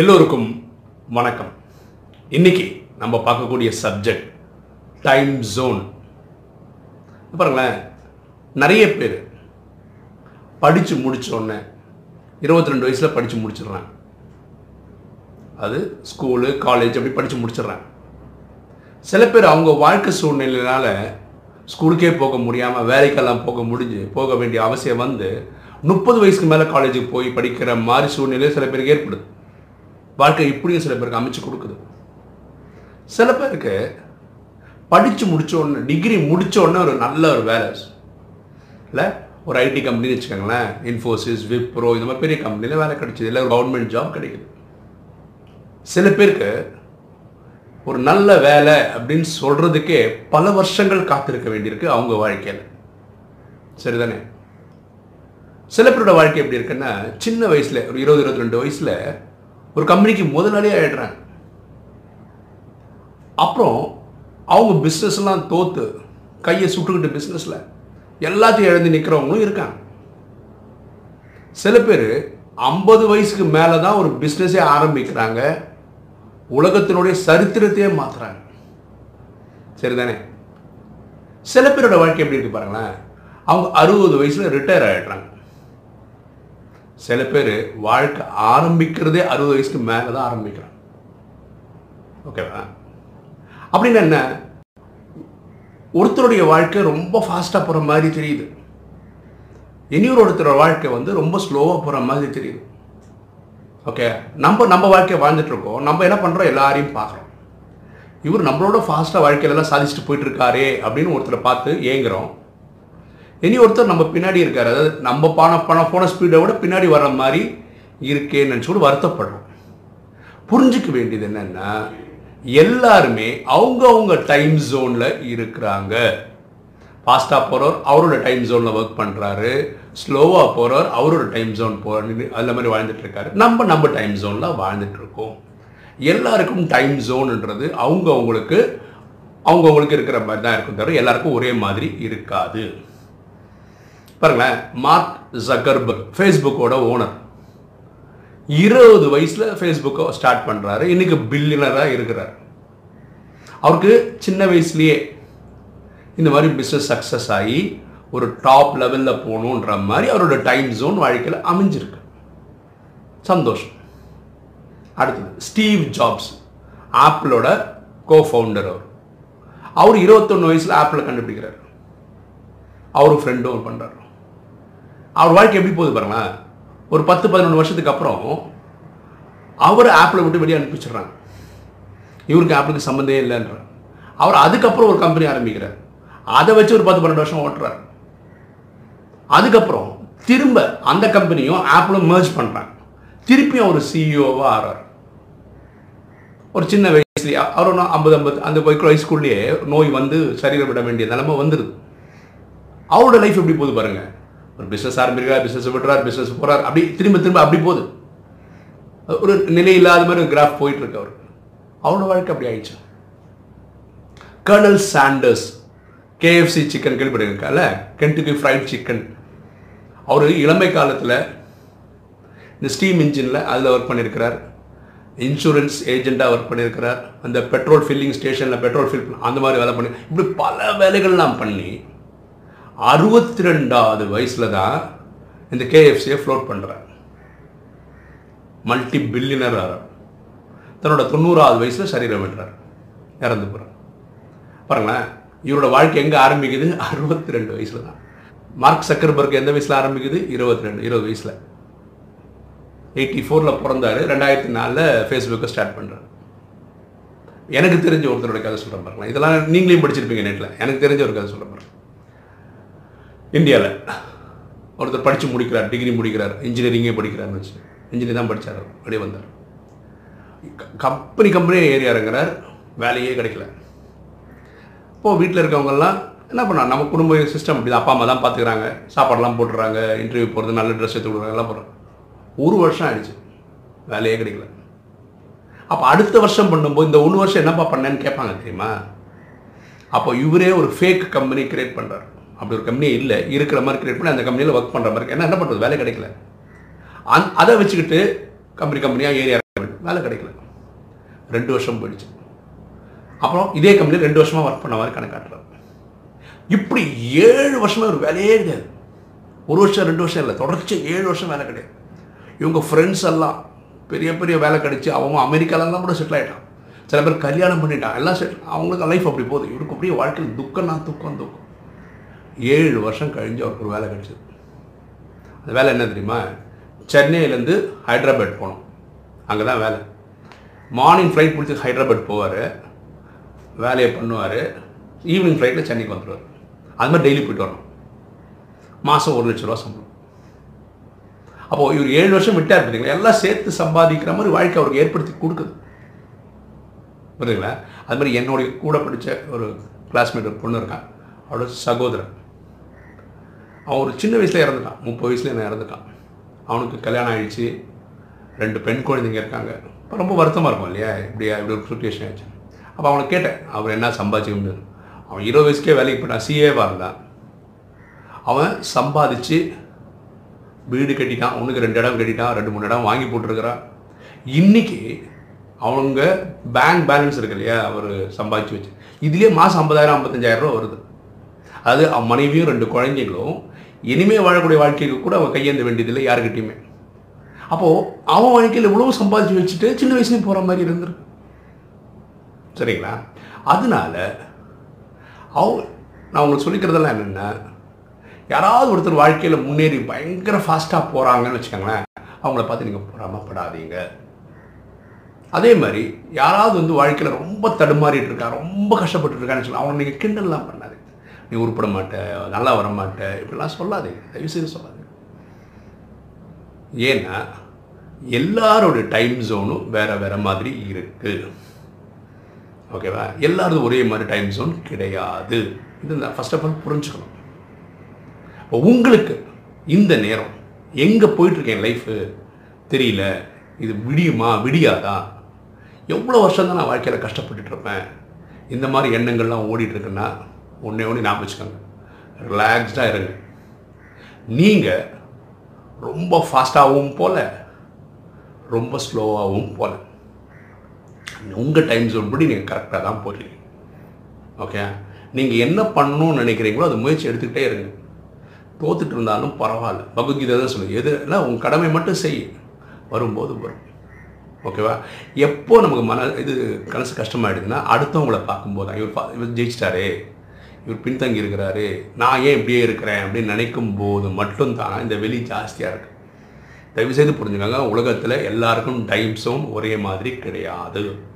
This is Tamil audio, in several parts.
எல்லோருக்கும் வணக்கம். இன்னைக்கு நம்ம பார்க்கக்கூடிய சப்ஜெக்ட் டைம் ஜோன் பாருங்களேன் நிறைய பேர் படித்து முடிச்ச உடனே இருபத்தி ரெண்டு வயசில் படித்து முடிச்சிடுறாங்க. அது ஸ்கூலு காலேஜ் அப்படி படித்து முடிச்சிடுறாங்க. சில பேர் அவங்க வாழ்க்கை சூழ்நிலையினால் ஸ்கூலுக்கே போக முடியாமல் வேலைக்கெல்லாம் போக முடிஞ்சு போக வேண்டிய அவசியம் வந்து முப்பது வயசுக்கு மேலே காலேஜுக்கு போய் படிக்கிற மாதிரி சூழ்நிலை சில பேருக்கு ஏற்படுது. வாழ்க்கை இப்படியும் சில பேருக்கு அமைச்சு கொடுக்குது. சில பேருக்கு படித்து முடிச்ச உடனே டிகிரி முடித்தோடனே ஒரு நல்ல ஒரு வேலை. இல்லை ஒரு ஐடி கம்பெனின்னு வச்சுக்கோங்களேன். இன்ஃபோசிஸ் விப்ரோ இந்த மாதிரி பெரிய கம்பெனியில் வேலை கிடைச்சிது. இல்லை கவர்மெண்ட் ஜாப் கிடைக்குது. சில பேருக்கு ஒரு நல்ல வேலை அப்படின்னு சொல்கிறதுக்கே பல வருஷங்கள் காத்திருக்க வேண்டியிருக்கு அவங்க வாழ்க்கையில். சரிதானே? சில பேரோட வாழ்க்கை எப்படி இருக்குன்னா சின்ன வயசில் ஒரு இருபது இருபத்தி ரெண்டு வயசில் ஒரு கம்பெனிக்கு முதலாளி ஆகிடுறாங்க அப்புறம் அவங்க பிஸ்னஸ்லாம் தோற்று கையை சுட்டுக்கிட்டு பிஸ்னஸில் எல்லாத்தையும் இழந்து நிற்கிறவங்களும் இருக்காங்க. சில பேர் ஐம்பது வயசுக்கு மேலே தான் ஒரு பிஸ்னஸே ஆரம்பிக்கிறாங்க. உலகத்தினுடைய சரித்திரத்தையே மாற்றுறாங்க சரிதானே? சில பேரோட வாழ்க்கை எப்படி இருக்கு பாருங்களேன். அவங்க அறுபது வயசில் ரிட்டையர் ஆகிடுறாங்க சில பேர் வாழ்க்கை ஆரம்பிக்கிறதே அறுபது வயசுக்கு மேலே தான் ஆரம்பிக்கிறாங்க. ஓகேவா? அப்படின்னு என்ன? ஒருத்தருடைய வாழ்க்கை ரொம்ப ஃபாஸ்ட்டாக போகிற மாதிரி தெரியுது. இனியொரு ஒருத்தரோட வாழ்க்கை வந்து ரொம்ப ஸ்லோவாக போகிற மாதிரி தெரியுது. ஓகே? நம்ம நம்ம வாழ்க்கையை வாழ்ந்துட்டு இருக்கோம். நம்ம என்ன பண்ணுறோம் எல்லாரையும் பார்க்குறோம். இவர் நம்மளோட ஃபாஸ்ட்டாக வாழ்க்கையிலலாம் சாதிச்சுட்டு போயிட்டு இருக்காரே அப்படின்னு ஒருத்தரை பார்த்து ஏங்குறோம். இனி ஒருத்தர் நம்ம பின்னாடி இருக்கார். அதாவது நம்ம பண பணம் போன ஸ்பீடை விட பின்னாடி வர்ற மாதிரி இருக்கேன்னு நினச்சி கூட வருத்தப்படுறோம். புரிஞ்சுக்க வேண்டியது என்னென்னா எல்லாருமே அவங்க அவங்க டைம் ஜோனில் இருக்கிறாங்க. ஃபாஸ்ட்டாக போகிறவர் அவரோட டைம் ஜோனில் ஒர்க் பண்ணுறாரு ஸ்லோவாக போகிறவர் அவரோட டைம் ஜோன் போ அந்த மாதிரி வாழ்ந்துட்டுருக்காரு நம்ம நம்ம டைம் ஜோனில் வாழ்ந்துட்டுருக்கோம் எல்லாருக்கும் டைம் ஜோனுன்றது அவங்க அவங்களுக்கு அவங்கவுங்களுக்கு இருக்கிற மாதிரி தான் இருக்கும் தவிர எல்லாருக்கும் ஒரே மாதிரி இருக்காது. பாருங்களேன் மார்க் ஜக்கர்பர்க் ஃபேஸ்புக்கோட ஓனர் இருபது வயசில் ஃபேஸ்புக்கை ஸ்டார்ட் பண்ணுறாரு இன்னைக்கு பில்லியனராக இருக்கிறார். அவருக்கு சின்ன வயசுலேயே இந்த மாதிரி பிஸ்னஸ் சக்ஸஸ் ஆகி ஒரு டாப் லெவலில் போகணுன்ற மாதிரி அவரோட டைம் ஜோன் வாழ்க்கையில் அமைஞ்சிருக்கு. சந்தோஷம். அடுத்தது ஸ்டீவ் ஜாப்ஸ் ஆப்பிளோட கோ ஃபவுண்டர் அவர். அவர் இருபத்தொன்று வயசில் ஆப்பிளை கண்டுபிடிக்கிறார். அவரும் ஃப்ரெண்டும் பண்ணுறாரு அவர் வாழ்க்கை எப்படி போகுது பாருங்களேன். ஒரு பத்து பதினொன்று வருஷத்துக்கு அப்புறம் அவர் ஆப்பில் விட்டு வெளியே அனுப்பிச்சிடுறாங்க. இவருக்கு ஆப்பிளுக்கு சம்மந்தே இல்லைன்ற அவர் அதுக்கப்புறம் ஒரு கம்பெனி ஆரம்பிக்கிறார். அதை வச்சு ஒரு பத்து பன்னெண்டு வருஷம் ஓட்டுறாரு. அதுக்கப்புறம் திரும்ப அந்த கம்பெனியும் ஆப்பிளும் மேர்ஜ் பண்ணுறாங்க திருப்பியும் அவர் சிஇஓவாக ஆறார். ஒரு சின்ன வயசுலேயே அவர் ஒன்றும் ஐம்பது ஐம்பது அந்த வயசுக்குள்ளேயே நோய் வந்து சரீரம் விட வேண்டிய நிலைமை வந்துடுது அவரோட லைஃப் எப்படி போகுது பாருங்கள் ஒரு பிஸ்னஸ் ஆரம்பிக்கிறார் பிஸ்னஸ் விடுறார் பிஸ்னஸ் போகிறார் அப்படி திரும்ப திரும்ப அப்படி போகுது. ஒரு நிலை இல்லாத மாதிரி ஒரு கிராஃப் போயிட்டு இருக்கு அவருக்கு. அவரோட வாழ்க்கை அப்படி ஆயிடுச்சு. கர்னல் சாண்டர்ஸ் கேஎஃப்சி சிக்கன் கேள்விப்பட்டிருக்கால கென்டுக்கு ஃப்ரைட் சிக்கன் அவர் இளமை காலத்தில் இந்த ஸ்டீம் இன்ஜினில் அதில் ஒர்க் பண்ணியிருக்கிறார் இன்சூரன்ஸ் ஏஜெண்ட்டாக ஒர்க் பண்ணியிருக்கிறார் அந்த பெட்ரோல் ஃபில்லிங் ஸ்டேஷனில் பெட்ரோல் ஃபில் அந்த மாதிரி வேலை பண்ணி இப்படி பல வேலைகள்லாம் பண்ணி அறுபத்தி ரெண்டாவது வயசில் தான் இந்த கேஎஃப்சியை ஃப்ளோட் பண்ணுறார் மல்டி பில்லியனர் ஆகிறார் தன்னோட தொண்ணூறாவது வயசில் சரீரம் விடுறார் இறந்து போகிறார் பாருங்களேன் இவரோட வாழ்க்கை எங்கே ஆரம்பிக்குது? அறுபத்தி ரெண்டு வயசில் தான் மார்க் சக்கர்பர்க் எந்த வயசில் ஆரம்பிக்குது? இருபத்தி ரெண்டு இருபது வயசில். எயிட்டி ஃபோரில் பிறந்தாரு. ரெண்டாயிரத்தி நாலில் ஃபேஸ்புக்கை ஸ்டார்ட் பண்ணுறாரு எனக்கு தெரிஞ்ச ஒருத்தரோட கதை சொல்கிறேன் பாருங்களேன். இதெல்லாம் நீங்களையும் படிச்சிருப்பீங்க நெட்டில் எனக்கு தெரிஞ்ச ஒரு கதை சொல்கிறேன் பாருங்கள் இந்தியாவில் ஒருத்தர் படித்து முடிக்கிறார் டிகிரி முடிக்கிறார் இன்ஜினியரிங்கே படிக்கிறார்னு வச்சு. இன்ஜினியர் தான் படித்தார் அப்படியே வந்தார். கம்பெனி கம்பெனியே ஏறி இறங்குறார் வேலையே கிடைக்கல. இப்போது வீட்டில் இருக்கவங்கெல்லாம் என்ன பண்ணா நம்ம குடும்ப சிஸ்டம் அப்படி அப்பா அம்மா தான் பார்த்துக்கிறாங்க சாப்பாடெல்லாம் போட்டுறாங்க இன்டர்வியூ போகிறது நல்ல ட்ரெஸ் எடுத்து கொடுக்குறாங்க எல்லாம் போடுறாங்க. ஒரு வருஷம் ஆயிடுச்சு வேலையே கிடைக்கல. அப்போ அடுத்த வருஷம் பண்ணும்போது இந்த ஒன்று வருஷம் என்னப்பா பண்ணேன்னு கேட்பாங்க தெரியுமா? அப்போ இவரே ஒரு ஃபேக் கம்பெனி கிரியேட் பண்ணுறாரு அப்படி ஒரு கம்பெனி இல்லை இருக்கிற மாதிரி கிரியேட் பண்ணி அந்த கம்பெனியில் ஒர்க் பண்ணுற மாதிரி ஏன்னா என்ன பண்ணுறது வேலை கிடைக்கல. அந் அதை வச்சுக்கிட்டு கம்பெனி கம்பெனியாக ஏறி வேலை கிடைக்கல. ரெண்டு வருஷம் போயிடுச்சு. அப்புறம் இதே கம்பெனியில் ரெண்டு வருஷமாக ஒர்க் பண்ண மாதிரி கணக்காட்டுறாரு இப்படி ஏழு வருஷமாக ஒரு வேலையே கிடையாது. ஒரு வருஷம் ரெண்டு வருஷம் இல்லை. தொடர்ச்சி ஏழு வருஷம் வேலை கிடையாது. இவங்க ஃப்ரெண்ட்ஸ் எல்லாம் பெரிய பெரிய வேலை கிடைச்சி அவங்க அமெரிக்காலெல்லாம் கூட செட்டில் ஆகிட்டான் சில பேர் கல்யாணம் பண்ணிட்டான் எல்லாம் செட்டில் அவங்களுக்கு லைஃப் அப்படி போகுது. இவருக்கு அப்படியே வாழ்க்கையில் துக்கம்னா துக்கம் துக்கம். ஏழு வருஷம் கழிஞ்சு அவருக்கு ஒரு வேலை கிடச்சிது. அந்த வேலை என்ன தெரியுமா? சென்னையிலேருந்து ஹைதராபாத் போகணும். அங்கே தான் வேலை. மார்னிங் ஃப்ளைட் பிடிச்சி ஹைதராபாத் போவார். வேலையை பண்ணுவார். ஈவினிங் ஃப்ளைட்டில் சென்னைக்கு வந்துடுவார் அது மாதிரி டெய்லி போயிட்டு வரணும். மாதம் ஒரு லட்ச ரூபா சம்பளம். அப்போது இவர் ஏழு வருஷம் விட்டார் பார்த்தீங்களா எல்லாம் சேர்த்து சம்பாதிக்கிற மாதிரி வாழ்க்கை அவருக்கு ஏற்படுத்தி கொடுக்குது. புரியுதுங்களா? அது மாதிரி என்னுடைய கூட படித்த ஒரு கிளாஸ்மேட் ஒரு பொண்ணு இருக்கான் அவரோட சகோதரன். அவன் ஒரு சின்ன வயசில் இறந்துட்டான். முப்பது வயசுல நான் இறந்துட்டான். அவனுக்கு கல்யாணம் ஆயிடுச்சு. ரெண்டு பெண் குழந்தைங்க இருக்காங்க. இப்போ ரொம்ப வருத்தமாக இருக்கும் இல்லையா? இப்படியா இப்படி ஒரு சுச்சுவேஷன் ஆச்சு அப்போ அவனை கேட்டேன் அவர் என்ன சம்பாதிச்சுன்னு அவன் இருபது வயசுக்கே வேலைக்கு போயிட்டான். சிஏவாக இருந்தான். அவன் சம்பாதிச்சு வீடு கட்டிட்டான். அவனுக்கு ரெண்டு இடம் கட்டிட்டான். ரெண்டு மூணு இடம் வாங்கி போட்டிருக்கிறான். இன்னைக்கு அவங்க பேங்க் பேலன்ஸ் இருக்கு இல்லையா? அவர் சம்பாதிச்சு வச்சு. இதுலேயே மாதம் ஐம்பதாயிரம் ஐம்பத்தஞ்சாயிரம் ரூபா வருது. அது அவன் மனைவியும் ரெண்டு குழந்தைங்களும் இனிமே வாழக்கூடிய வாழ்க்கைக்கு கூட அவன் கையேந்த வேண்டியதில்லை யாருக்கிட்டையுமே அப்போது அவன் வாழ்க்கையில் இவ்வளவு சம்பாதிச்சு வச்சுட்டு சின்ன வயசுலேயும் போகிற மாதிரி இருந்துரு சரிங்களா? அதனால அவ நான் உங்களுக்கு சொல்லிக்கிறதெல்லாம் என்னென்னா யாராவது ஒருத்தர் வாழ்க்கையில் முன்னேறி பயங்கர ஃபாஸ்ட்டாக போகிறாங்கன்னு வச்சுக்கோங்களேன் அவங்கள பார்த்து நீங்கள் பொறாமப்படாதீங்க. அதே மாதிரி யாராவது வந்து வாழ்க்கையில் ரொம்ப தடுமாறிட்டு இருக்கா ரொம்ப கஷ்டப்பட்டு இருக்கான்னு சொல்லி அவனை நீங்கள் கிண்டல்லாம் பண்ணாது நீ உருப்பட மாட்ட நல்லா வர மாட்ட இப்படிலாம் சொல்லாதீங்க தயவு செய்து சொல்லாதீங்க ஏன்னா எல்லாரோட டைம் ஜோனும் வேற வேற மாதிரி இருக்குது ஓகேவா எல்லாரும் ஒரே மாதிரி டைம் ஜோன் கிடையாது. இது ஃபர்ஸ்ட் ஆஃப் ஆல் புரிஞ்சுக்கணும். இப்போ உங்களுக்கு இந்த நேரம் எங்கே போயிட்டுருக்கேன் லைஃபு தெரியல. இது விடியுமா விடியாதா? எவ்வளோ வருஷம் தான் நான் வாழ்க்கையில் கஷ்டப்பட்டுட்டு இருப்பேன். இந்த மாதிரி எண்ணங்கள்லாம் ஓடிட்டுருக்குன்னா ஒன்றே ஒன்று ஞாபகம் வச்சுக்கோங்க. ரிலாக்ஸ்டாக இருங்க. நீங்கள் ரொம்ப ஃபாஸ்ட்டாகவும் போல ரொம்ப ஸ்லோவாகவும் போல. உங்கள் டைம் ஜோன் படி நீங்கள் கரெக்டாக தான் போகிறீங்க ஓகே நீங்கள் என்ன பண்ணணும்னு நினைக்கிறீங்களோ அது முயற்சி எடுத்துக்கிட்டே இருங்க. தோத்துட்டு இருந்தாலும் பரவாயில்ல. பகவத்கீதை தான் சொல்லுங்கள் எது உங்கள் கடமை மட்டும் செய். வரும்போது வரும். ஓகேவா எப்போ நமக்கு மன இது கனசு கஷ்டமாயிடுதுன்னா அடுத்தவங்கள பார்க்கும்போது தான். இவர் பா இவர் ஜெயிச்சிட்டாரே. இவர் பின்தங்கி இருக்கிறாரு நான் ஏன் இப்படியே இருக்கிறேன் அப்படின்னு நினைக்கும் போது மட்டும்தான் இந்த வெளி ஜாஸ்தியாக இருக்குது தயவுசெய்து புரிஞ்சுக்கோங்க உலகத்தில் எல்லாருக்கும் டைம் ஒரே மாதிரி கிடையாது.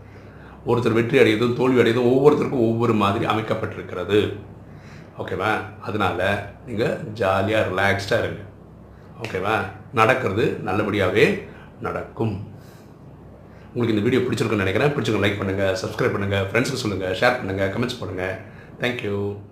ஒருத்தர் வெற்றி அடையதும் தோல்வி அடையதும் ஒவ்வொருத்தருக்கும் ஒவ்வொரு மாதிரி அமைக்கப்பட்டிருக்கிறது. ஓகேவா? அதனால் நீங்கள் ஜாலியாக ரிலாக்ஸ்டாக இருங்க. ஓகேவா? நடக்கிறது நல்லபடியாகவே நடக்கும். உங்களுக்கு இந்த வீடியோ பிடிச்சிருக்குன்னு நினைக்கிறேன். பிடிச்சிருக்க லைக் பண்ணுங்கள் சப்ஸ்கிரைப் பண்ணுங்கள் ஃப்ரெண்ட்ஸுக்கு சொல்லுங்கள் ஷேர் பண்ணுங்கள் கமெண்ட்ஸ் பண்ணுங்கள் Thank you.